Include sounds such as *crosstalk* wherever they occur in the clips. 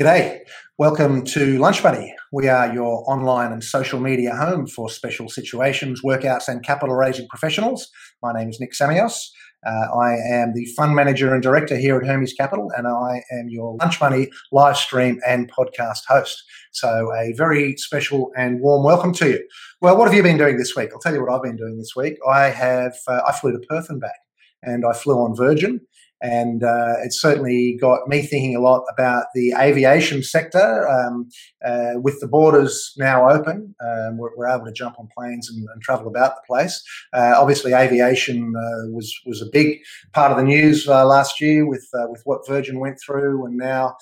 G'day. Welcome to Lunch Money. We are your online and social media home for special situations, workouts, and capital raising professionals. My name is Nick Samios. Uh, I am the fund manager and director here at Hermes Capital, and I am your Lunch Money live stream and podcast host. So, a very special and warm welcome to you. Well, what have you been doing this week? I'll tell you what I've been doing this week. I have uh, I flew to Perth and back, and I flew on Virgin and uh, it certainly got me thinking a lot about the aviation sector. Um, uh, with the borders now open, um, we're, we're, able to jump on planes and, and travel about the place. Uh, obviously, aviation uh, was was a big part of the news uh, last year with uh, with what Virgin went through, and now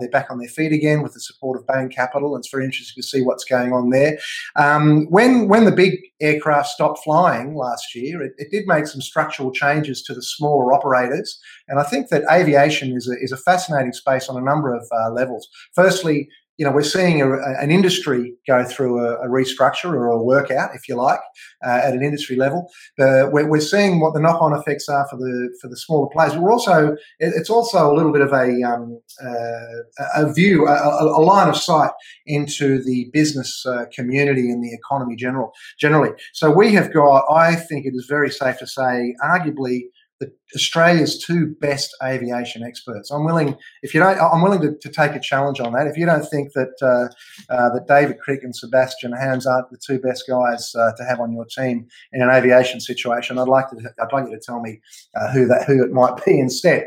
they're back on their feet again with the support of Bain Capital. It's very interesting to see what's going on there. Um, when when the big aircraft stopped flying last year, it, it did make some structural changes to the smaller operators. And I think that aviation is a, is a fascinating space on a number of uh, levels. Firstly, you know, we're seeing a, an industry go through a, a, restructure or a workout, if you like, uh, at an industry level. Uh, we're, we're, seeing what the knock-on effects are for the for the smaller players. We're also it's also a little bit of a um, uh, a view, a, a, line of sight into the business uh, community and the economy general generally. So we have got, I think it is very safe to say, arguably the, Australia's two best aviation experts. I'm willing, if you don't, I'm willing to, to take a challenge on that. If you don't think that uh, uh, that David Crick and Sebastian Hams aren't the two best guys uh, to have on your team in an aviation situation, I'd like to, I'd like you to tell me uh, who that who it might be instead.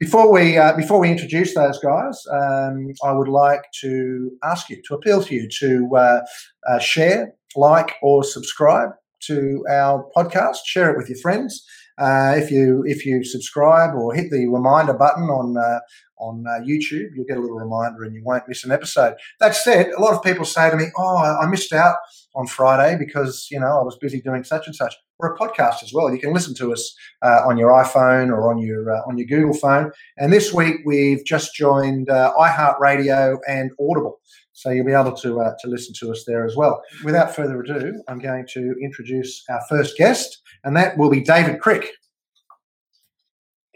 Before we uh, before we introduce those guys, um, I would like to ask you to appeal to you to uh, share, like, or subscribe to our podcast. Share it with your friends. Uh, if you if you subscribe or hit the reminder button on uh, on uh, YouTube, you'll get a little reminder and you won't miss an episode. That said, a lot of people say to me, "Oh, I missed out on Friday because you know I was busy doing such and such." We're a podcast as well. You can listen to us uh, on your iPhone or on your uh, on your Google phone. And this week we've just joined uh, iHeartRadio and Audible. So you'll be able to uh, to listen to us there as well. Without further ado, I'm going to introduce our first guest, and that will be David Crick.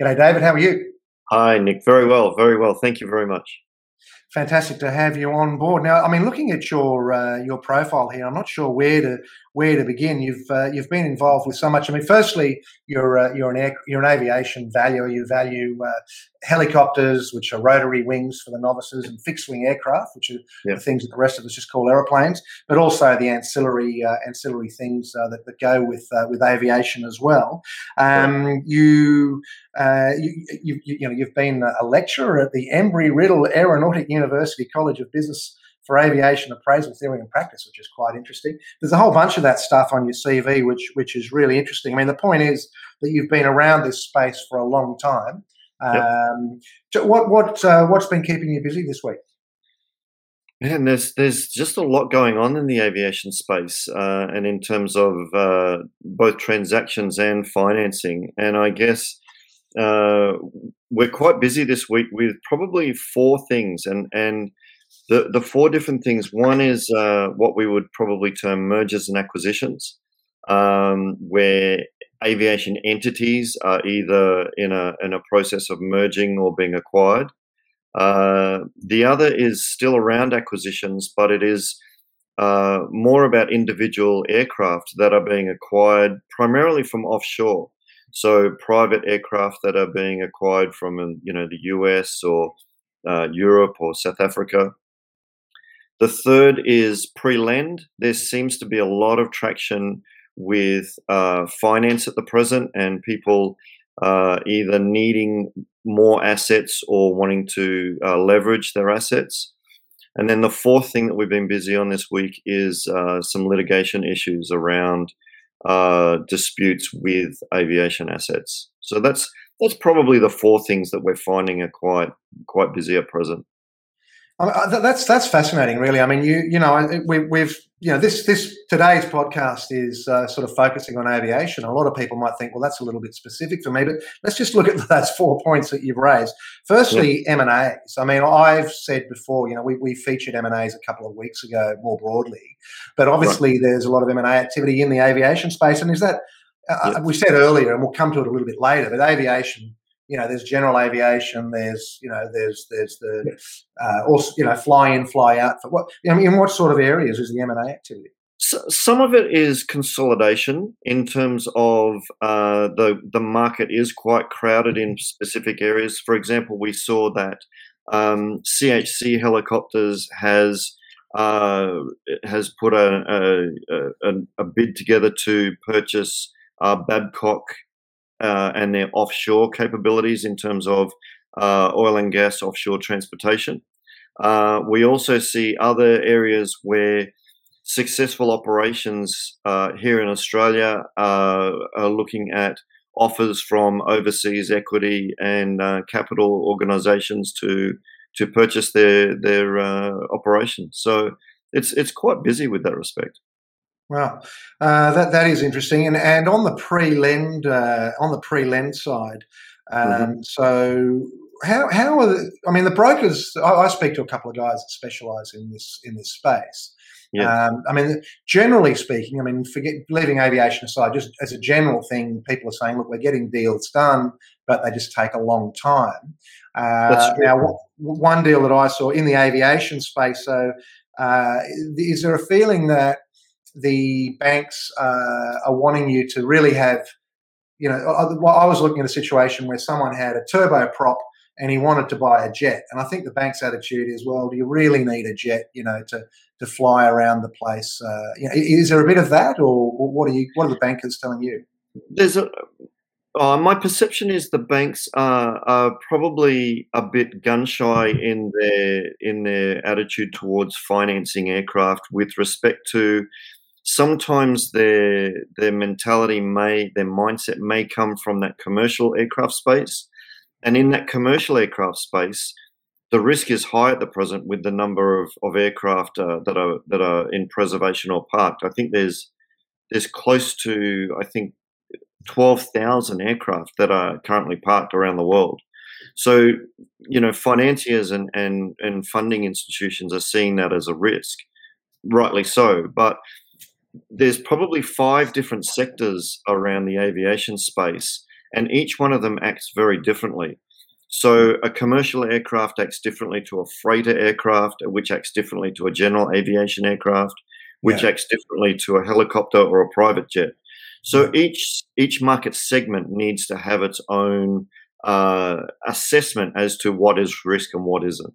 G'day, David. How are you? Hi, Nick. Very well, very well. Thank you very much fantastic to have you on board. Now, I mean, looking at your uh, your profile here, I'm not sure where to where to begin. You've uh, you've been involved with so much. I mean, firstly, you're uh, you're an air, you're an aviation valuer. You value uh, helicopters, which are rotary wings for the novices, and fixed wing aircraft, which are the things that the rest of us just call aeroplanes. But also the ancillary uh, ancillary things uh, that, that go with with aviation as well. Um, you, you, you you know you've been a lecturer at the Embry Riddle Aeronautic University College of Business for aviation appraisal theory and practice, which is quite interesting. There's a whole bunch of that stuff on your CV, which which is really interesting. I mean, the point is that you've been around this space for a long time. Um. What what uh, what's been keeping you busy this week? And there's there's just a lot going on in the aviation space, uh, and in terms of uh, both transactions and financing. And I guess uh, we're quite busy this week with probably four things, and and the the four different things. One is uh, what we would probably term mergers and acquisitions, um, where aviation entities are either in a in a process of merging or being acquired. Uh, the other is still around acquisitions, but it is uh, more about individual aircraft that are being acquired primarily from offshore. So private aircraft that are being acquired from, you know, the US or uh, Europe or South Africa. The third is pre-lend. There seems to be a lot of traction with uh, finance at the present, and people uh, either needing more assets or wanting to uh, leverage their assets. And then the fourth thing that we've been busy on this week is uh, some litigation issues around uh, disputes with aviation assets. So that's that's probably the four things that we're finding are quite quite busy at present. That's that's fascinating, really. I mean, you you know, we, we've you know this this today's podcast is uh, sort of focusing on aviation. A lot of people might think, well, that's a little bit specific for me, but let's just look at *laughs* those four points that you've raised. Firstly. M and A's. I mean, I've said before, you know, we, we featured M and A's a couple of weeks ago more broadly, but obviously right. there's a lot of M and A activity in the aviation space, and is that uh, we said earlier, and we'll come to it a little bit later, but aviation you know, there's general aviation. There's you know, there's there's the uh, also you know, fly in, fly out. For what I mean, in what sort of areas is the M and A activity? So, some of it is consolidation in terms of uh, the the market is quite crowded in specific areas. For example, we saw that um, CHC Helicopters has uh, has put a, a, a, bid together to purchase uh, Babcock uh, and their offshore capabilities in terms of uh, oil and gas offshore transportation. Uh, we also see other areas where successful operations uh, here in Australia are looking at offers from overseas equity and capital organisations to to purchase their their uh, operations. So it's it's quite busy with that respect. Wow, uh, that that is interesting. And and on the pre lend uh, on the pre lend side, um, mm-hmm. so how how are the, I mean the brokers? I, I, speak to a couple of guys that specialise in this in this space. Yeah. Um, I mean, generally speaking, I mean, forget leaving aviation aside, just as a general thing, people are saying, look, we're getting deals done, but they just take a long time. Uh, now, one deal that I saw in the aviation space, so uh, is there a feeling that the banks uh, are wanting you to really have, you know, I was looking at a situation where someone had a turboprop and he wanted to buy a jet. And I think the bank's attitude is, well, do you really need a jet, you know, to, to fly around the place? Uh, you know, is there a bit of that, or what are you? What are the bankers telling you? There's a. Uh, my perception is the banks are, are probably a bit gun shy in their in their attitude towards financing aircraft with respect to sometimes their their mentality may their mindset may come from that commercial aircraft space and in that commercial aircraft space, the risk is high at the present with the number of, of aircraft uh, that are that are in preservation or parked. I think there's there's close to I think twelve thousand aircraft that are currently parked around the world. So you know, financiers and, and and funding institutions are seeing that as a risk, rightly so. But there's probably five different sectors around the aviation space and each one of them acts very differently. So a commercial aircraft acts differently to a freighter aircraft, which acts differently to a general aviation aircraft, which yeah. acts differently to a helicopter or a private jet. So each each market segment needs to have its own uh, assessment as to what is risk and what isn't.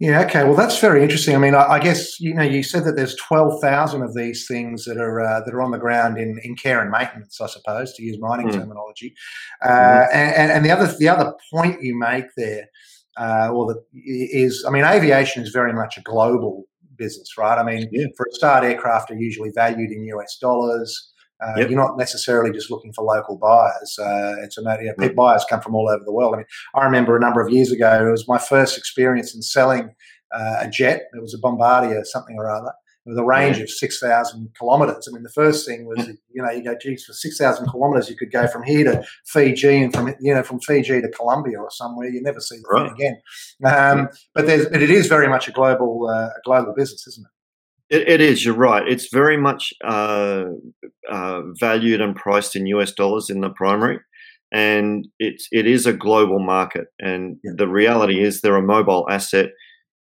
Yeah. Okay. Well, that's very interesting. I mean, I, I guess you know you said that there's twelve thousand of these things that are uh, that are on the ground in, in care and maintenance, I suppose, to use mining mm. terminology. Uh, mm. and, and the other the other point you make there, uh, or the, is, I mean, aviation is very much a global business, right? I mean, yeah. for a start, aircraft are usually valued in US dollars. Uh, yep. You're not necessarily just looking for local buyers. Uh, it's a matter, you know, buyers come from all over the world. I mean, I remember a number of years ago, it was my first experience in selling uh, a jet. It was a Bombardier, something or other, with a range of 6,000 kilometres. I mean, the first thing was, you know, you go, geez, for 6,000 kilometres, you could go from here to Fiji and from, you know, from Fiji to Colombia or somewhere. You never see the right. again. Um, but, there's, but it is very much a global, uh, a global business, isn't it? It, it is. You're right. It's very much uh, uh, valued and priced in US dollars in the primary, and it's it is a global market. And yeah. the reality is, they're a mobile asset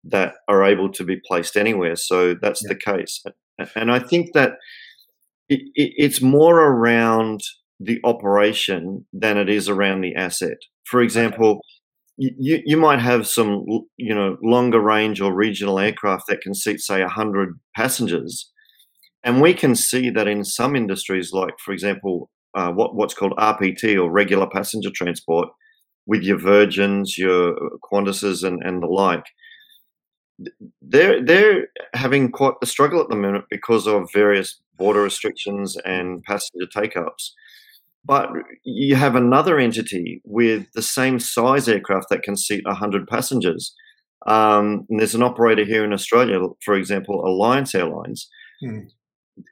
that are able to be placed anywhere. So that's yeah. the case. And I think that it, it, it's more around the operation than it is around the asset. For example, you, you might have some you know longer range or regional aircraft that can seat say 100 passengers. And we can see that in some industries like for example uh, what, what's called rpt or regular passenger transport with your virgins your qantases and, and the like they're they're having quite the struggle at the moment because of various border restrictions and passenger take-ups but you have another entity with the same size aircraft that can seat 100 passengers. Um, and there's an operator here in Australia, for example, Alliance Airlines. Hmm.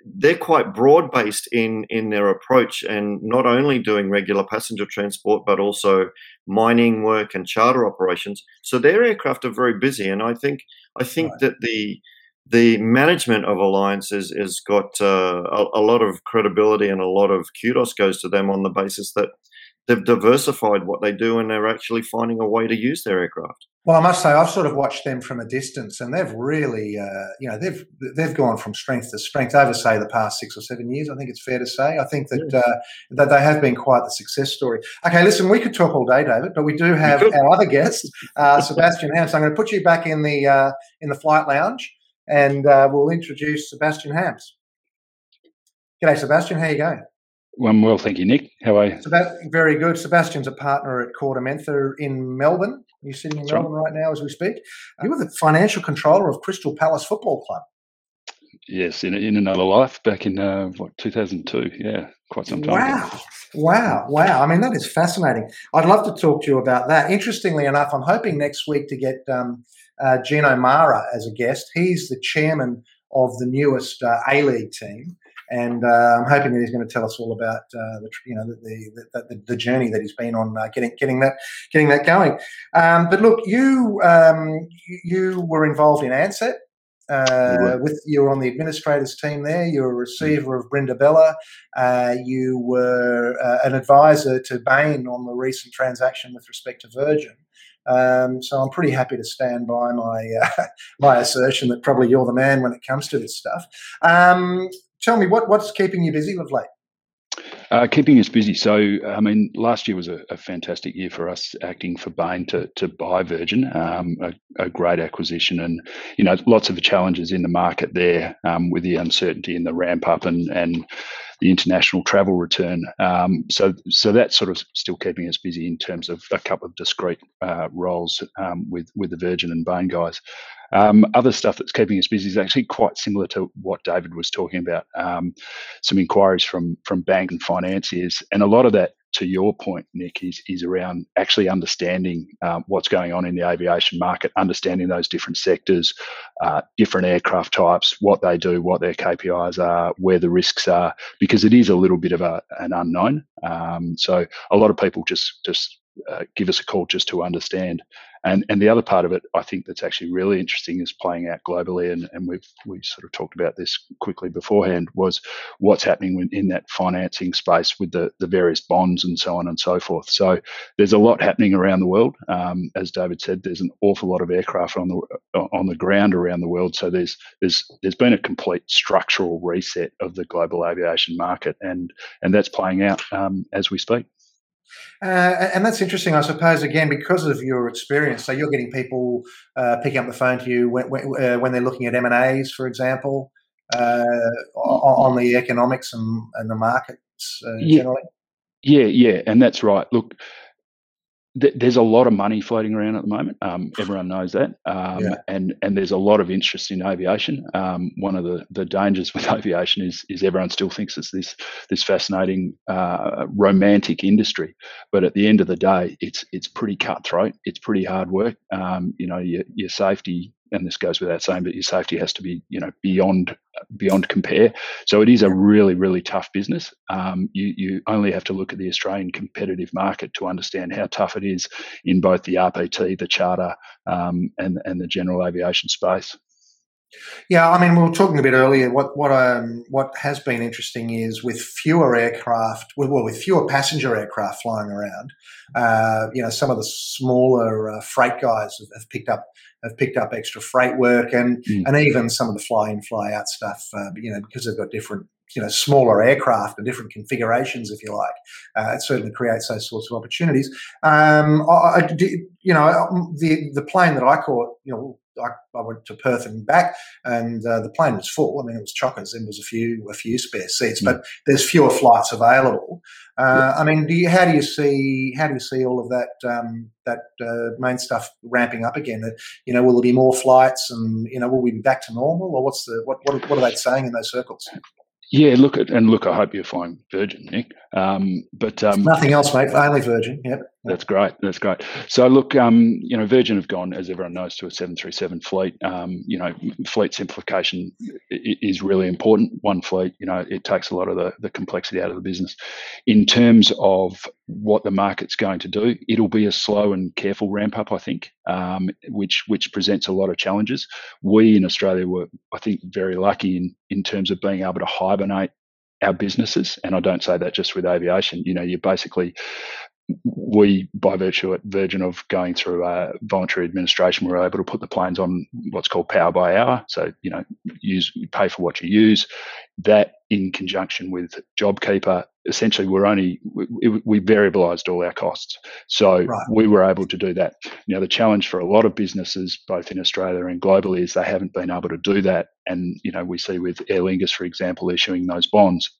They're quite broad based in, in their approach and not only doing regular passenger transport, but also mining work and charter operations. So their aircraft are very busy. And I think, I think right. that the, the management of alliances has, got uh, a, a, lot of credibility and a lot of kudos goes to them on the basis that they've diversified what they do and they're actually finding a way to use their aircraft. Well, I must say, I've sort of watched them from a distance, and they've really, uh, you know, they've they've gone from strength to strength over, say, the past six or seven years. I think it's fair to say. I think that uh, that they have been quite the success story. Okay, listen, we could talk all day, David, but we do have our other guest, uh, *laughs* Sebastian Hams. So I'm going to put you back in the uh, in the flight lounge, and uh, we'll introduce Sebastian Hams. G'day, Sebastian. How you going? I'm well, thank you, Nick. How are you? Very good. Sebastian's a partner at KordaMentha in Melbourne. You're sitting in That's Melbourne right. right. now as we speak. You were the financial controller of Crystal Palace Football Club. Yes, in, in another life back in uh, what 2002. Yeah, quite some time. Wow, ago. wow, wow! I mean, that is fascinating. I'd love to talk to you about that. Interestingly enough, I'm hoping next week to get um, uh, Gino Marra as a guest. He's the chairman of the newest uh, A League team and uh, I'm hoping that he's going to tell us all about uh, the you know the the, the the, journey that he's been on uh, getting getting that getting that going. Um, but look, you um, you were involved in Ansett. Uh, with you were on the administrators team there. You were a receiver of Brindabella. Uh, you were uh, an advisor to Bain on the recent transaction with respect to Virgin. Um, so I'm pretty happy to stand by my uh, *laughs* my assertion that probably you're the man when it comes to this stuff. Um, tell me what what's keeping you busy of late. Uh, keeping us busy. So, I mean, last year was a, a, fantastic year for us acting for Bain to, to buy Virgin, um, a, a, great acquisition, and you know, lots of the challenges in the market there um, with the uncertainty in the ramp up and and the international travel return. Um, so, so that's sort of still keeping us busy in terms of a couple of discrete uh, roles um, with with the Virgin and Bain guys. Um, other stuff that's keeping us busy is actually quite similar to what David was talking about. Um, some inquiries from from bank and financiers, and a lot of that, to your point, Nick, is is around actually understanding um, what's going on in the aviation market, understanding those different sectors, uh, different aircraft types, what they do, what their KPIs are, where the risks are, because it is a little bit of a, an unknown. Um, so a lot of people just just uh, give us a call just to understand. And and the other part of it, I think that's actually really interesting is playing out globally. And, and we've we sort of talked about this quickly beforehand was what's happening in that financing space with the the various bonds and so on and so forth. So there's a lot happening around the world. Um, as David said, there's an awful lot of aircraft on the on the ground around the world. So there's there's there's been a complete structural reset of the global aviation market, and and that's playing out um, as we speak. Uh, and that's interesting, I suppose, again, because of your experience. So you're getting people uh, picking up the phone to you when, when, uh, when they're looking at M&As, for example, uh, on the economics and, and the markets uh, yeah. generally? Yeah, yeah, and that's right. Look, th- there's a lot of money floating around at the moment. Um, *sighs* everyone knows that, um, yeah. and and there's a lot of interest in aviation. Um, one of the, the dangers with *laughs* aviation is is everyone still thinks it's this this fascinating uh, romantic industry, but at the end of the day, it's it's pretty cutthroat. It's pretty hard work. Um, you know, your your safety and this goes without saying, but your safety has to be, you know, beyond beyond compare. So it is a really, really tough business. Um, you you only have to look at the Australian competitive market to understand how tough it is in both the RPT, the charter, um, and and the general aviation space. Yeah, I mean, we were talking a bit earlier. What what um, what has been interesting is with fewer aircraft, well, with fewer passenger aircraft flying around, uh, you know, some of the smaller uh, freight guys have, have, picked up have picked up extra freight work, and mm. and even some of the fly in fly out stuff. Uh, you know, because they've got different you know smaller aircraft and different configurations, if you like. Uh, it certainly creates those sorts of opportunities. Um, I, I, you know, the the plane that I caught, you know, I, I, went to Perth and back, and uh, the plane was full. I mean, it was chockers. There was a few a few spare seats, mm. but there's fewer flights available. Uh, I mean, do you, how do you see how do you see all of that um, that uh, main stuff ramping up again? You know, will there be more flights, and you know, will we be back to normal, or what's the what what, what are they saying in those circles? Yeah, look at and look. I hope you're fine, Virgin, Nick. Um, but um, nothing else, mate. Only Virgin. Yep. That's great. That's great. So look, um, you know, Virgin have gone, as everyone knows, to a seven three seven fleet. Um, you know, fleet simplification is really important. One fleet, you know, it takes a lot of the, the complexity out of the business. In terms of what the market's going to do, it'll be a slow and careful ramp up, I think, um, which which presents a lot of challenges. We in Australia were, I think, very lucky in in terms of being able to hibernate our businesses and i don't say that just with aviation you know you're basically we, by virtue at Virgin of going through a voluntary administration, were able to put the planes on what's called power by hour. So you know, use pay for what you use. That in conjunction with JobKeeper, essentially we're only we, we variabilized all our costs. So right. we were able to do that. Now the challenge for a lot of businesses, both in Australia and globally, is they haven't been able to do that. And you know, we see with Aer Lingus, for example, issuing those bonds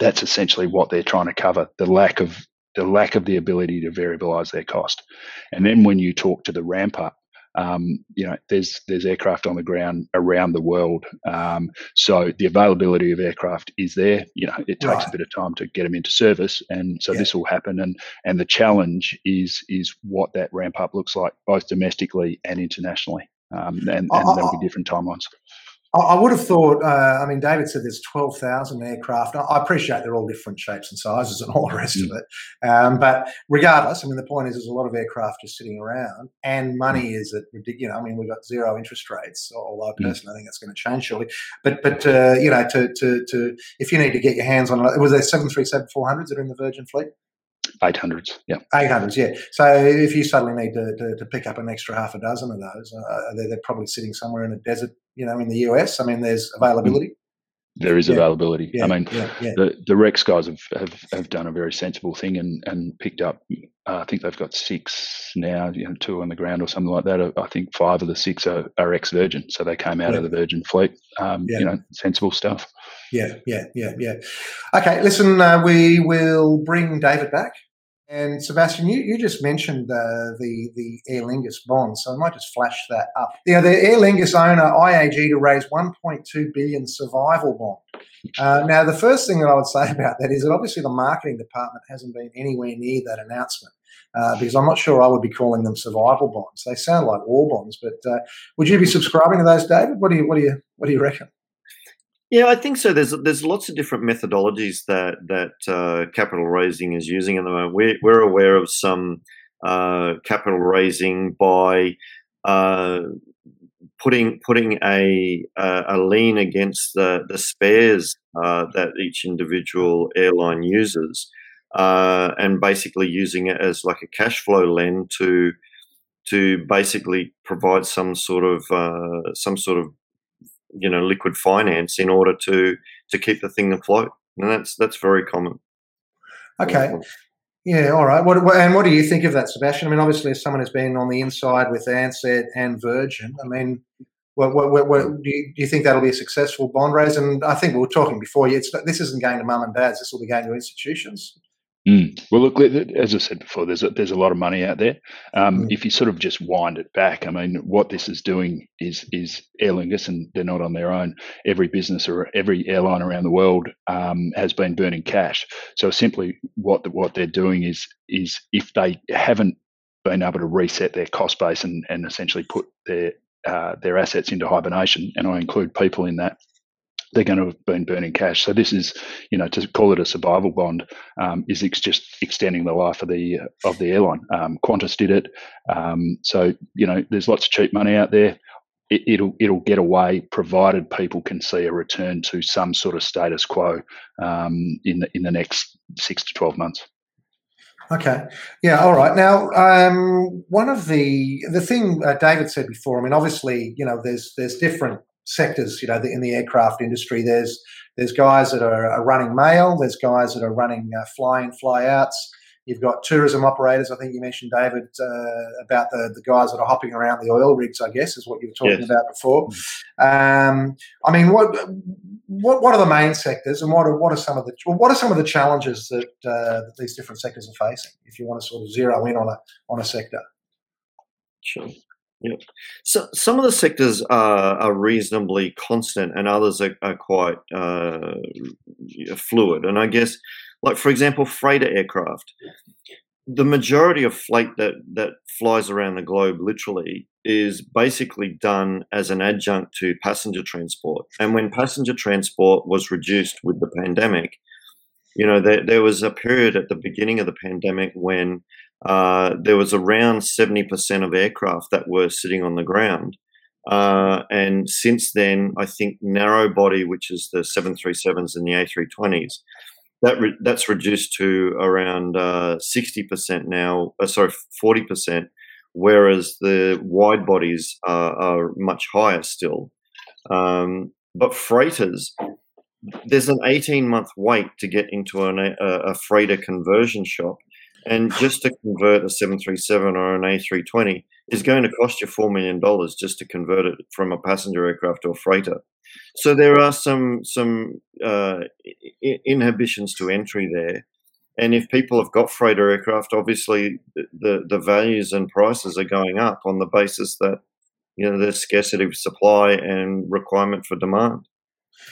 that's essentially what they're trying to cover the lack of the lack of the ability to variabilize their cost. And then when you talk to the ramp up, um, you know, there's there's aircraft on the ground around the world, um, so the availability of aircraft is there. You know, it takes right. a bit of time to get them into service, and so yeah. this will happen. And and the challenge is is what that ramp up looks like, both domestically and internationally, um, and, and there'll be different timelines. I would have thought. Uh, I mean, David said there's twelve thousand aircraft. I appreciate they're all different shapes and sizes and all the rest mm. of it. Um, but regardless, I mean, the point is, there's a lot of aircraft just sitting around, and money mm. is at ridiculous. You know, I mean, we've got zero interest rates. Although mm. personally, I think that's going to change shortly. But but uh, you know, to to to if you need to get your hands on it, was there seven three seven four hundreds that are in the Virgin fleet? 800s, yeah. 800s, yeah. So if you suddenly need to, to, to pick up an extra half a dozen of those, uh, they're, they're, probably sitting somewhere in a desert, you know, in the US. I mean, there's availability. There is yeah. availability. Yeah. I mean, yeah. the the Rex guys have, have, have done a very sensible thing and, and picked up. Uh, I think they've got six now, you know, two on the ground or something like that. I think five of the six are, are ex Virgin, so they came out of the Virgin fleet. Um, you know, sensible stuff. Yeah, yeah, yeah, yeah. Okay, listen, uh, we will bring David back and Sebastian, you, you just mentioned the, the the Aer Lingus bond, so I might just flash that up. You know, the Aer Lingus owner IAG to raise 1.2 billion survival bond. Uh, now, the first thing that I would say *laughs* about that is that obviously the marketing department hasn't been anywhere near that announcement. Uh, because I'm not sure I would be calling them survival bonds. They sound like war bonds, but uh, would you be subscribing to those, David? What do you what do you what do you reckon? Yeah, I think so. There's there's lots of different methodologies that that uh, capital raising is using at the moment. We're, we're aware of some uh, capital raising by uh, putting putting a a lien against the the spares uh, that each individual airline uses, uh, and basically using it as like a cash flow lend to to basically provide some sort of uh, some sort of you know liquid finance in order to to keep the thing afloat, and that's that's very common. Okay. Yeah, all right. What, what, and what do you think of that, Sebastian? I mean, obviously, as someone who's been on the inside with Ansett and Virgin, I mean, what, what, what, do, you, do, you, think that'll be a successful bond raise? And I think we were talking before. It's, this isn't going to mum and dads. This will be going to institutions. Mm. Well, look, as I said before, there's a, there's a lot of money out there. Um, mm. If you sort of just wind it back, I mean, what this is doing is is Aer Lingus, and they're not on their own. Every business or every airline around the world um, has been burning cash. So simply, what the, what they're doing is is if they haven't been able to reset their cost base and, and essentially put their uh, their assets into hibernation, and I include people in that they're going to have been burning cash. So this is, you know, to call it a survival bond um, is ex- just extending the life of the of the airline. Um, Qantas did it. Um, so you know, there's lots of cheap money out there. It, will it'll get away provided people can see a return to some sort of status quo um, in the in the next six to twelve months. Okay. Yeah. All right. Now, um, one of the the thing uh, David said before. I mean, obviously, you know, there's there's different sectors. You know, in the aircraft industry, there's there's guys that are, are running mail. There's guys that are running uh, fly-in, fly-outs. You've got tourism operators. I think you mentioned David uh, about the, the guys that are hopping around the oil rigs. I guess is what you were talking yes. about before. Um, I mean, what what what are the main sectors, and what are what are some of the what are some of the challenges that, uh, that these different sectors are facing? If you want to sort of zero in on a on a sector. Sure. Yeah. So some of the sectors are, are reasonably constant, and others are, are quite uh, fluid. And I guess, like for example, freighter aircraft. The majority of freight that that flies around the globe, literally, is basically done as an adjunct to passenger transport. And when passenger transport was reduced with the pandemic, you know, there, there was a period at the beginning of the pandemic when uh, there was around 70% of aircraft that were sitting on the ground. Uh, and since then, I think narrow body, which is the 737s and the A320s, that re- that's reduced to around uh, sixty percent now. Uh, sorry, forty percent, whereas the wide bodies are, are much higher still. Um, but freighters, there's an eighteen month wait to get into an, a, a freighter conversion shop, and just to convert a seven three seven or an A three twenty is going to cost you four million dollars just to convert it from a passenger aircraft to a freighter. So there are some some uh, inhibitions to entry there, and if people have got freighter aircraft, obviously the the values and prices are going up on the basis that you know there's scarcity of supply and requirement for demand.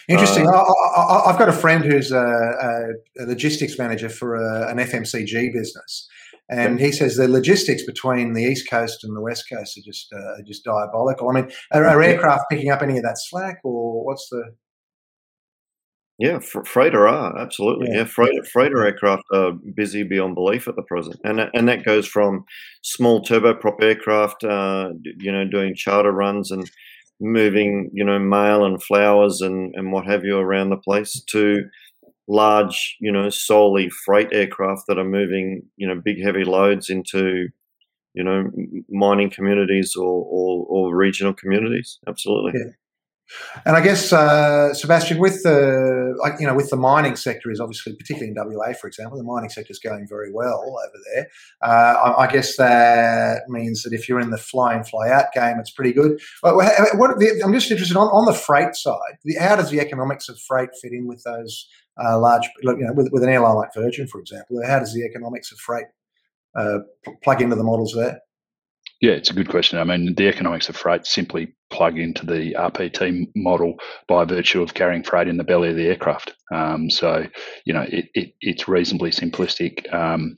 Interesting. Uh, I, have got a friend who's a, a logistics manager for a, an FMCG business, and he says the logistics between the east coast and the west coast are just uh, just diabolical. I mean, are, are, aircraft picking up any of that slack, or what's the? Yeah, freighter are absolutely. Yeah, yeah freighter, freighter aircraft are busy beyond belief at the present, and and that goes from small turboprop aircraft, uh, you know, doing charter runs and moving, you know, mail and flowers and and what have you around the place to large, you know, solely freight aircraft that are moving, you know, big heavy loads into, you know, mining communities or, or, or regional communities. Absolutely. Yeah. And I guess, uh, Sebastian, with the you know with the mining sector is obviously, particularly in WA, for example, the mining sector is going very well over there. Uh, I, I, guess that means that if you're in the fly in fly out game, it's pretty good. But what, I'm just interested on on the freight side. How does the economics of freight fit in with those uh, large, you know, with, with, an airline like Virgin, for example, how does the economics of freight uh, plug into the models there? Yeah, it's a good question. I mean, the economics of freight simply plug into the RPT model by virtue of carrying freight in the belly of the aircraft. Um, so, you know, it, it, it's reasonably simplistic um,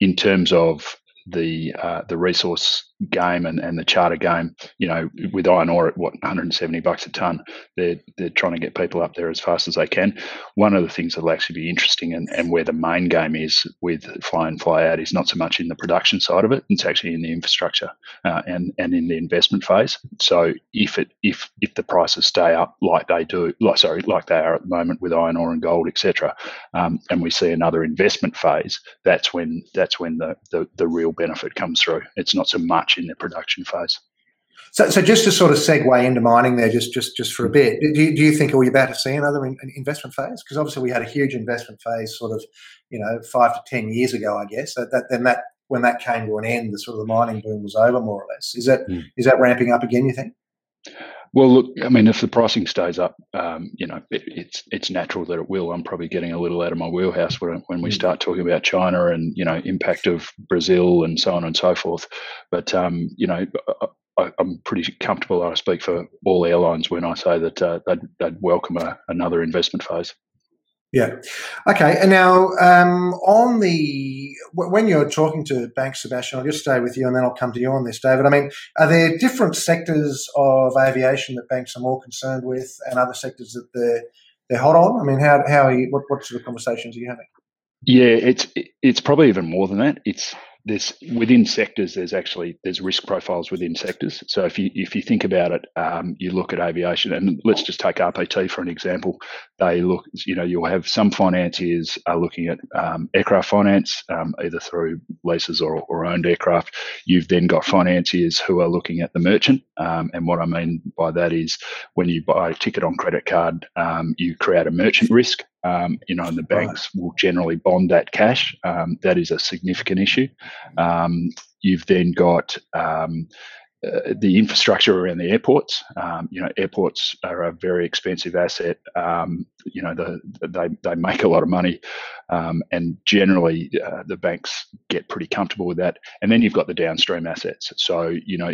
in terms of the uh, the resource game and, and the charter game, you know, with iron ore at what 170 bucks a ton, they're they're trying to get people up there as fast as they can. One of the things that'll actually be interesting and, and where the main game is with fly in fly out is not so much in the production side of it; it's actually in the infrastructure uh, and and in the investment phase. So if it if if the prices stay up like they do, like sorry, like they are at the moment with iron ore and gold, etc., um, and we see another investment phase, that's when that's when the, the the real benefit comes through. It's not so much in the production phase. So, so just to sort of segue into mining there, just just just for a bit, do you, do you think are we about to see another in, investment phase? Because obviously we had a huge investment phase, sort of, you know, five to ten years ago, I guess. That, that then that when that came to an end, the sort of the mining boom was over, more or less. Is that mm. is that ramping up again? You think? Well, look, I mean, if the pricing stays up, um, you know, it, it's it's natural that it will. I'm probably getting a little out of my wheelhouse when when we hmm. start talking about China and you know impact of Brazil and so on and so forth. But um, you know, I, am pretty comfortable. I speak for all airlines when I say that uh, they'd, they'd welcome a, another investment phase. Yeah. Okay. And now, um, on the when you're talking to banks, Sebastian, I'll just stay with you, and then I'll come to you on this, David. I mean, are there different sectors of aviation that banks are more concerned with, and other sectors that they're they're hot on? I mean, how how are you, what what sort of conversations are you having? Yeah, it's it's probably even more than that. It's there's within sectors there's actually there's risk profiles within sectors. So if you if you think about it um, you look at aviation and let's just take rpt for an example. They look you know you'll have some financiers are looking at um, aircraft finance um, either through leases or, or owned aircraft. You've then got financiers who are looking at the merchant um, and what i mean by that is when you buy a ticket on credit card um, you create a merchant risk um, you know, and the banks will generally bond that cash. Um, that is a significant issue. Um, you've then got um, uh, the infrastructure around the airports. Um, you know, airports are a very expensive asset. Um, you know, the, they they make a lot of money, um, and generally uh, the banks get pretty comfortable with that. And then you've got the downstream assets. So you know,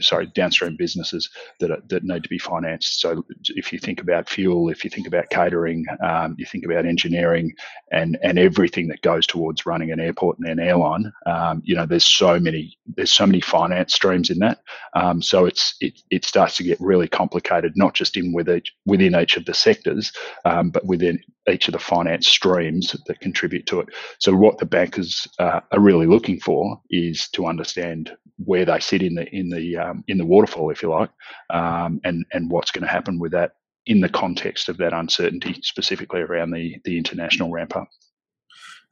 sorry, downstream businesses that are, that need to be financed. So if you think about fuel, if you think about catering, um, you think about engineering, and and everything that goes towards running an airport and an airline. Um, you know, there's so many there's so many finance streams in that. Um, so it's it, it starts to get really complicated, not just in with each, within each of the sectors, um, but within each of the finance streams that contribute to it. So what the bankers uh, are really looking for is to understand where they sit in the in the um, in the waterfall, if you like, um, and and what's going to happen with that in the context of that uncertainty, specifically around the the international ramp up.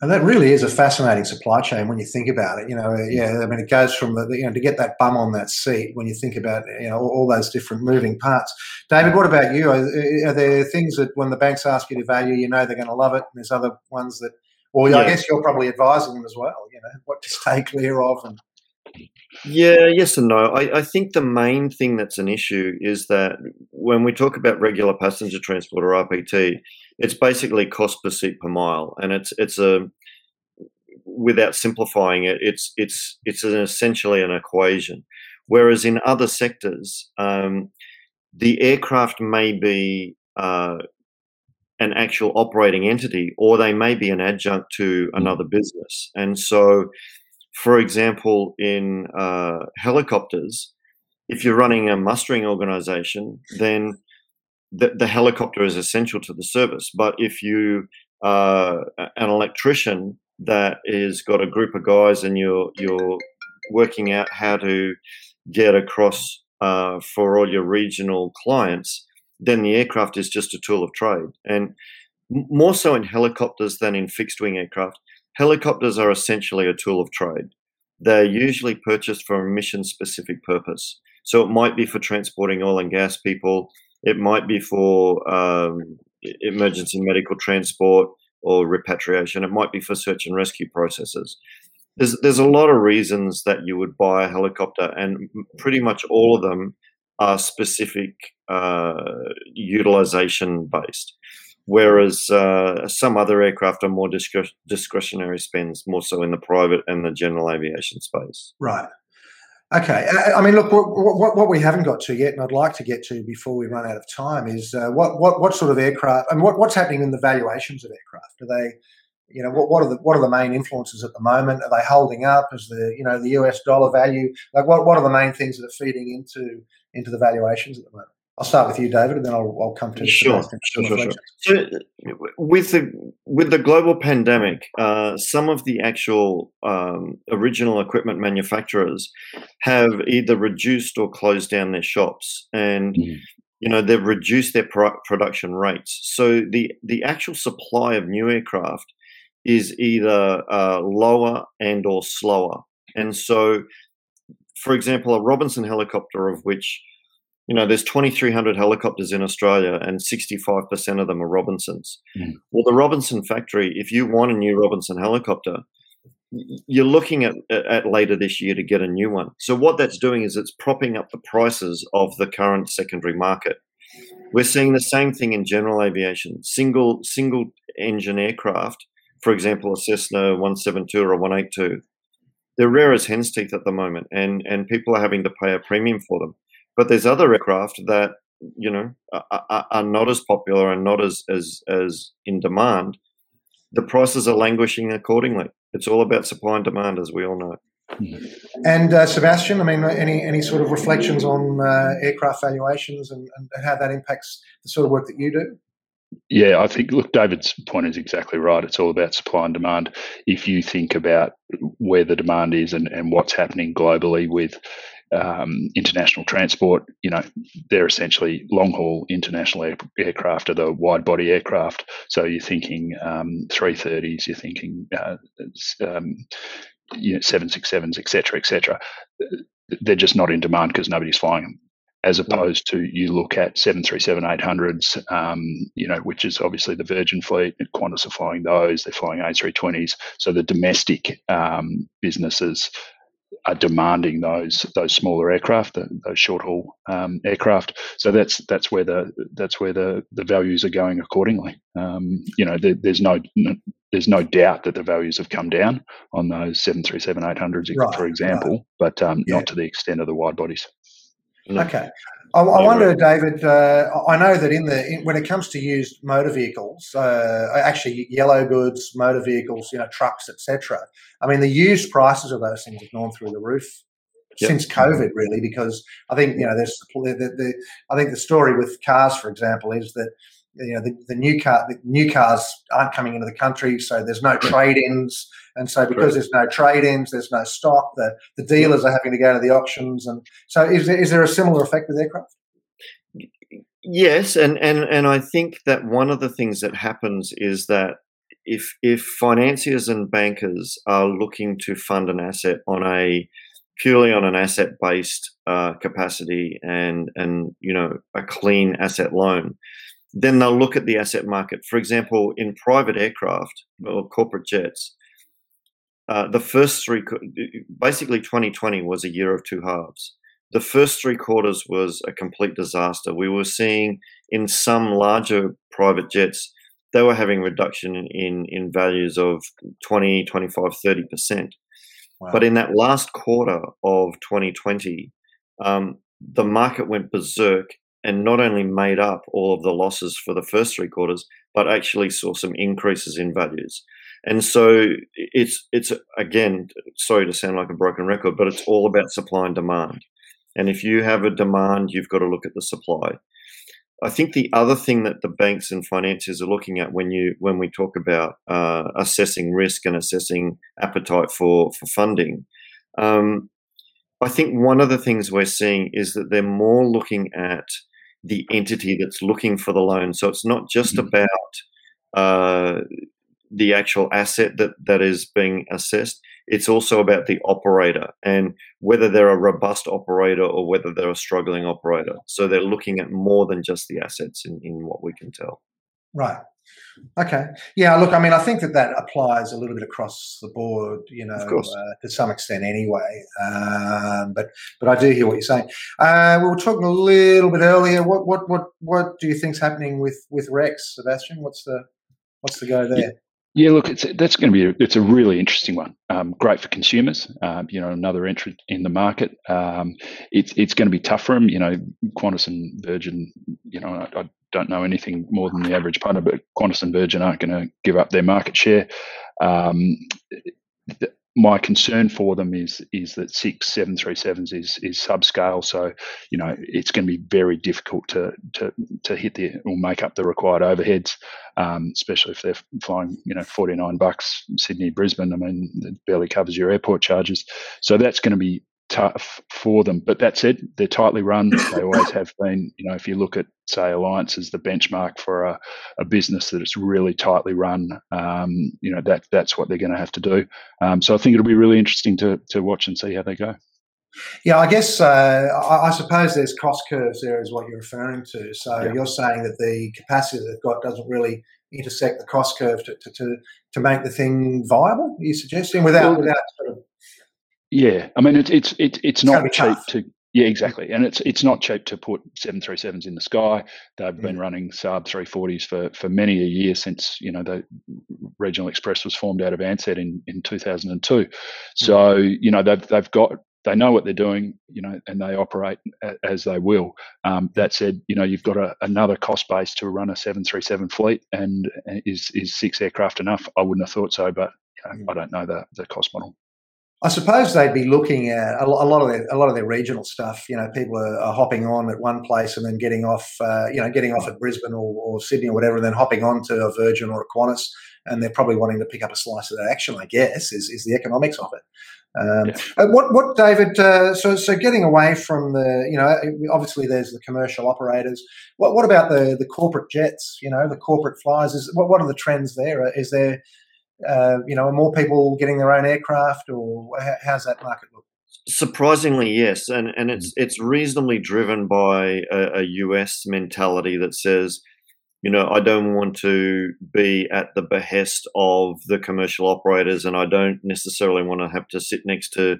And that really is a fascinating supply chain when you think about it. You know, mm. yeah, I mean, it goes from the, you know, to get that bum on that seat when you think about, you know, all, all those different moving parts. David, what about you? Are, are, there things that when the banks ask you to value, you know they're going to love it, and there's other ones that, well, yeah. I guess you're probably advising them as well, you know, what to stay clear of and yeah, yes and no. I, I, think the main thing that's an issue is that when we talk about regular passenger transport or RPT, it's basically cost per seat per mile, and it's it's a without simplifying it, it's it's it's an essentially an equation. Whereas in other sectors, um, the aircraft may be uh, an actual operating entity, or they may be an adjunct to mm. another business, and so for example, in uh, helicopters, if you're running a mustering organization, then the, the, helicopter is essential to the service. But if you are an electrician that is got a group of guys and you're you're working out how to get across uh, for all your regional clients, then the aircraft is just a tool of trade. And more so in helicopters than in fixed wing aircraft, Helicopters are essentially a tool of trade. They're usually purchased for a mission specific purpose. So it might be for transporting oil and gas people, it might be for um, emergency medical transport or repatriation, it might be for search and rescue processes. There's, there's a lot of reasons that you would buy a helicopter, and pretty much all of them are specific uh, utilization based whereas uh, some other aircraft are more discre- discretionary spends, more so in the private and the general aviation space. Right. Okay. I mean, look, what, what, what, we haven't got to yet, and I'd like to get to before we run out of time, is uh, what, what what sort of aircraft and what, what's happening in the valuations of aircraft? Are they, you know, what, what are the what are the main influences at the moment? Are they holding up? Is the you know the US dollar value like what what are the main things that are feeding into into the valuations at the moment? I'll start with you, David, and then I'll, I'll come to sure, sure, sure, sure. So, with the with the global pandemic, uh, some of the actual um, original equipment manufacturers have either reduced or closed down their shops, and mm. you know they've reduced their pro- production rates. So the the actual supply of new aircraft is either uh, lower and or slower, and so, for example, a Robinson helicopter of which you know, there's 2,300 helicopters in Australia and 65% of them are Robinsons. Mm. Well, the Robinson factory, if you want a new Robinson helicopter, you're looking at, at later this year to get a new one. So what that's doing is it's propping up the prices of the current secondary market. We're seeing the same thing in general aviation. Single single engine aircraft, for example, a Cessna 172 or a 182, they're rare as hen's teeth at the moment, and and people are having to pay a premium for them. But there's other aircraft that you know are, are not as popular and not as as as in demand. The prices are languishing accordingly. It's all about supply and demand, as we all know. And uh, Sebastian, I mean, any any sort of reflections on uh, aircraft valuations and, and, how that impacts the sort of work that you do? Yeah, I think look, David's point is exactly right. It's all about supply and demand. If you think about where the demand is and, and what's happening globally with um, international transport, you know, they're essentially long haul international air, aircraft or the wide body aircraft. So you're thinking um, 330s, you're thinking, uh, um, you know, 767s, et cetera, et cetera. They're just not in demand because nobody's flying them. As opposed to you look at 737 800s, um, you know, which is obviously the Virgin fleet. Qantas are flying those. They're flying A320s. So the domestic um, businesses are demanding those those smaller aircraft, the, those short haul um, aircraft. So that's that's where the that's where the, the values are going accordingly. Um, you know, there, there's no, no, there's no doubt that the values have come down on those 737 800s, right, for example, right. but um, yeah. not to the extent of the wide bodies. Okay. I, I wonder, David. Uh, I know that in the in, when it comes to used motor vehicles, uh, actually yellow goods, motor vehicles, you know, trucks, etc. I mean, the used prices of those things have gone through the roof yep. since COVID, really, because I think you know there's the, the, the, I think the story with cars, for example, is that you know the, the new car the new cars aren't coming into the country so there's no trade-ins. And so because there's no trade-ins there's no stock the the dealers are having to go to the auctions. And so is there, is there a similar effect with aircraft? Yes, and, and and I think that one of the things that happens is that if if financiers and bankers are looking to fund an asset on a purely on an asset based uh, capacity and and you know a clean asset loan, then they'll look at the asset market. For example, in private aircraft or corporate jets, uh, the first three basically 2020 was a year of two halves the first three quarters was a complete disaster. We were seeing in some larger private jets, they were having reduction in, in, values of 20, 25, 30%. Wow. But in that last quarter of 2020, um, the market went berserk and not only made up all of the losses for the first three quarters, but actually saw some increases in values. And so it's it's again, sorry to sound like a broken record, but it's all about supply and demand. And if you have a demand, you've got to look at the supply. I think the other thing that the banks and financiers are looking at when you when we talk about uh, assessing risk and assessing appetite for for funding, um, I think one of the things we're seeing is that they're more looking at the entity that's looking for the loan. So it's not just mm-hmm. about uh, the actual asset that that is being assessed. It's also about the operator and whether they're a robust operator or whether they're a struggling operator. So they're looking at more than just the assets in, in what we can tell. Right. Okay. Yeah. Look, I mean, I think that that applies a little bit across the board, you know, uh, to some extent anyway. Um, but but I do hear what you're saying. Uh, we were talking a little bit earlier. What what what what do you think's happening with with Rex, Sebastian? What's the what's the go there? Yeah, look, it's that's going to be a, it's a really interesting one. Um, great for consumers. Um, you know, another entrant in the market. Um, it's it's going to be tough for them. You know, Qantas and Virgin. You know, I, I don't know anything more than the average punter, but Qantas and Virgin aren't going to give up their market share. Um, my concern for them is is that six seven three sevens is is subscale, so you know it's going to be very difficult to to to hit the or make up the required overheads, um, especially if they're flying you know forty nine bucks Sydney Brisbane. I mean, it barely covers your airport charges, so that's going to be tough for them. But that said, they're tightly run. *coughs* They always have been. You know, if you look at say Alliance as the benchmark for a, a business that it's really tightly run, um, you know that that's what they're going to have to do. Um, so I think it'll be really interesting to to watch and see how they go. Yeah, I guess uh, I, I, suppose there's cost curves there, is what you're referring to. So yeah. you're saying that the capacity they've got doesn't really intersect the cost curve to, to, to, to make the thing viable. Are you suggesting without well, without sort of yeah, I mean it's it's it's, it's not cheap tough. to yeah exactly, and it's it's not cheap to put seven three sevens in the sky. They've mm. been running Saab three forties for for many a year since you know the Regional Express was formed out of Ansett in in two thousand and two. So mm. you know they've they've got they know what they're doing, you know, and they operate as they will. Um, that said, you know, you've got a, another cost base to run a 737 fleet, and is is six aircraft enough? I wouldn't have thought so, but you know, mm. I don't know the the cost model. I suppose they'd be looking at a lot of their a lot of their regional stuff. You know, people are, are hopping on at one place and then getting off. Uh, you know, getting off at Brisbane or, or, Sydney or whatever, and then hopping on to a Virgin or a Qantas, and they're probably wanting to pick up a slice of that action. I guess is, is the economics of it. Um, yeah. What what David? Uh, so so getting away from the you know obviously there's the commercial operators. What what about the the corporate jets? You know the corporate flyers. Is what what are the trends there? Is there uh, you know, are more people getting their own aircraft, or how's that market look? Surprisingly, yes, and and it's mm. it's reasonably driven by a, a, US mentality that says, you know, I don't want to be at the behest of the commercial operators, and I don't necessarily want to have to sit next to,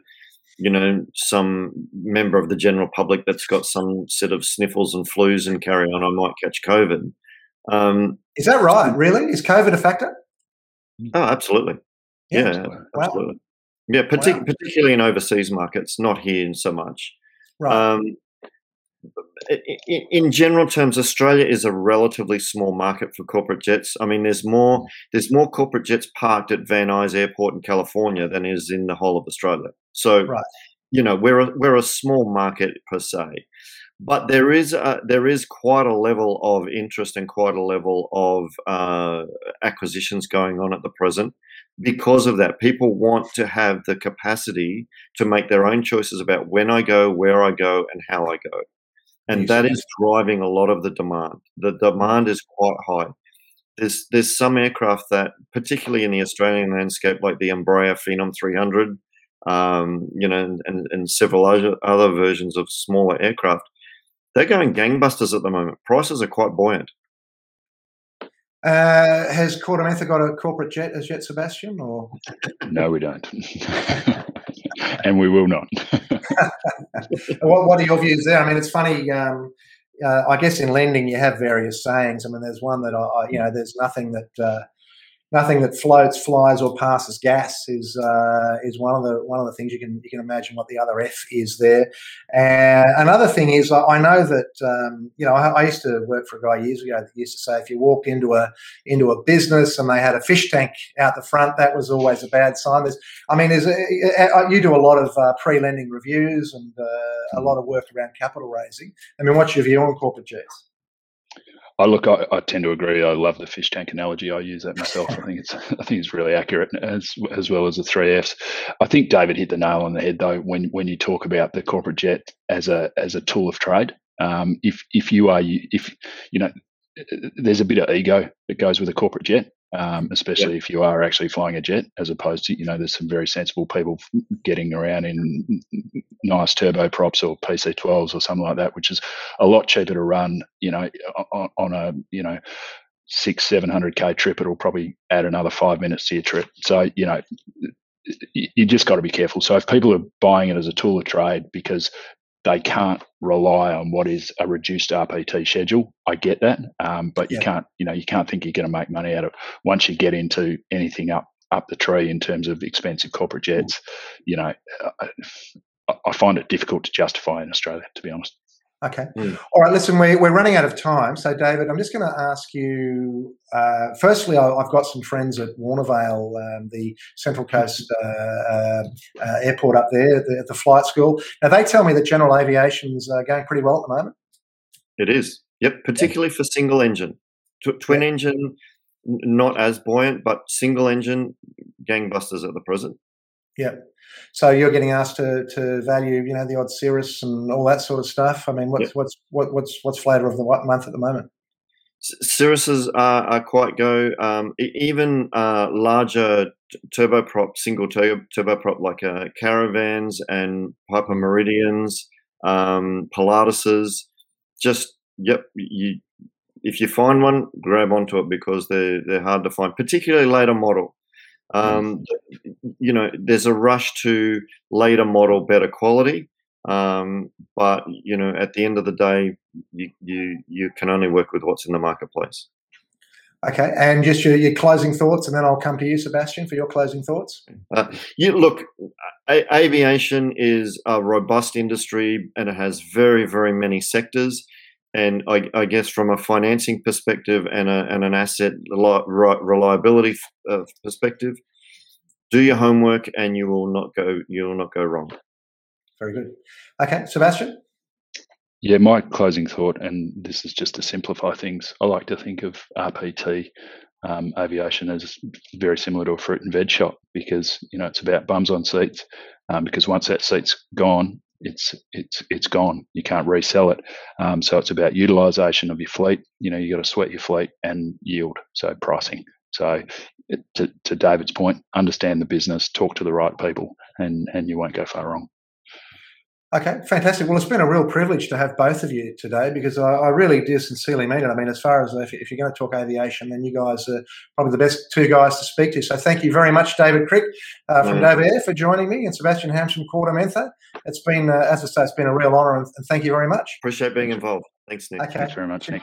you know, some member of the general public that's got some set of sniffles and flus and carry on. I might catch COVID. Um, Is that right? Really? Is COVID a factor? Oh, absolutely. Yeah, yeah absolutely. Wow. Yeah, partic- wow. particularly in overseas markets, not here so much. Right. Um, in, in general terms, Australia is a relatively small market for corporate jets. I mean, there's more mm. there's more corporate jets parked at Van Nuys Airport in California than is in the whole of Australia. So, right. you know, we're a, we're a small market per se but there is a, there is quite a level of interest and quite a level of uh, acquisitions going on at the present because of that. People want to have the capacity to make their own choices about when I go, where I go, and how I go. and that is driving a lot of the demand. The demand is quite high. There's there's some aircraft that, particularly in the Australian landscape, like the Embraer Phenom 300, um, you know, and, and several other versions of smaller aircraft, they're going gangbusters at the moment. Prices are quite buoyant. Uh, has KordaMentha got a corporate jet as yet, Sebastian? Or no, we don't, *laughs* and we will not. *laughs* what, what, are your views there? I mean, it's funny. Um, uh, I guess in lending you have various sayings. I mean, there's one that I, you know, there's nothing that uh, nothing that floats, flies, or passes gas is uh, is one of the one of the things you can you can imagine what the other F is there. And another thing is I know that um, you know I, I, used to work for a guy years ago that used to say if you walked into a into a business and they had a fish tank out the front, that was always a bad sign. There's, I mean, there's a, you do a lot of uh, pre lending reviews and uh, a lot of work around capital raising. I mean, what's your view on corporate jets? I look, I, I, tend to agree. I love the fish tank analogy. I use that myself. I think it's, *laughs* I think it's really accurate as as well as the three Fs. I think David hit the nail on the head though when when you talk about the corporate jet as a as a tool of trade. Um, if if you are if you know, there's a bit of ego that goes with a corporate jet um, especially yep. if you are actually flying a jet, as opposed to you know there's some very sensible people getting around in nice turboprops or PC12s or something like that, which is a lot cheaper to run. You know, on, on a you know six seven hundred k trip, it'll probably add another five minutes to your trip. So you know you just got to be careful. So if people are buying it as a tool of trade because they can't rely on what is a reduced RPT schedule. I get that, um, but you yeah. can't, you know, you can't think you're going to make money out of once you get into anything up up the tree in terms of expensive corporate jets. You know, I, I find it difficult to justify in Australia, to be honest. Okay. Mm. All right. Listen, we, we're running out of time. So, David, I'm just going to ask you. Uh, firstly, I, have got some friends at Warnervale, um, the Central Coast *laughs* uh, uh, uh airport up there the, the, flight school. Now, they tell me that general aviation's uh, going pretty well at the moment. It is. Yep. Particularly yeah. for single engine. Tw- twin yeah. engine, not as buoyant, but single engine, gangbusters at the present. Yeah. So you're getting asked to, to value, you know, the odd Cirrus and all that sort of stuff. I mean, what's yep. what's what, what's what's flavour of the month at the moment? Cirruses are, are quite go. Um, even uh, larger turboprop, single tur- turboprop like uh, caravans and Piper Meridians, um, Pilatuses. Just yep, you if you find one, grab onto it because they're they're hard to find, particularly later model. Um, you know, there's a rush to later model better quality, um, but you know, at the end of the day, you, you you can only work with what's in the marketplace. Okay, and just your, your closing thoughts, and then I'll come to you, Sebastian, for your closing thoughts. Uh, you look, a- aviation is a robust industry, and it has very, very many sectors and I, I, guess from a financing perspective and, a, and an asset reliability uh, perspective, do your homework and you will not go you will not go wrong. Very good. Okay, Sebastian. Yeah, my closing thought, and this is just to simplify things. I like to think of RPT um, aviation as very similar to a fruit and veg shop because you know it's about bums on seats. Um, because once that seat's gone, it's it's it's gone. You can't resell it. Um, so it's about utilization of your fleet. You know, you got to sweat your fleet and yield. So pricing. So to, to David's point, understand the business, talk to the right people, and and you won't go far wrong. Okay, fantastic. Well, it's been a real privilege to have both of you today because I, I really do sincerely mean it. I mean, as far as if, if, you're going to talk aviation, then you guys are probably the best two guys to speak to. So thank you very much, David Crick uh, from mm. Dover Air, for joining me, and Sebastian Hams from KordaMentha. It's been, uh, as I say, it's been a real honour, and, and, thank you very much. Appreciate being involved. Thanks, Nick. Okay. Thanks very much, Nick.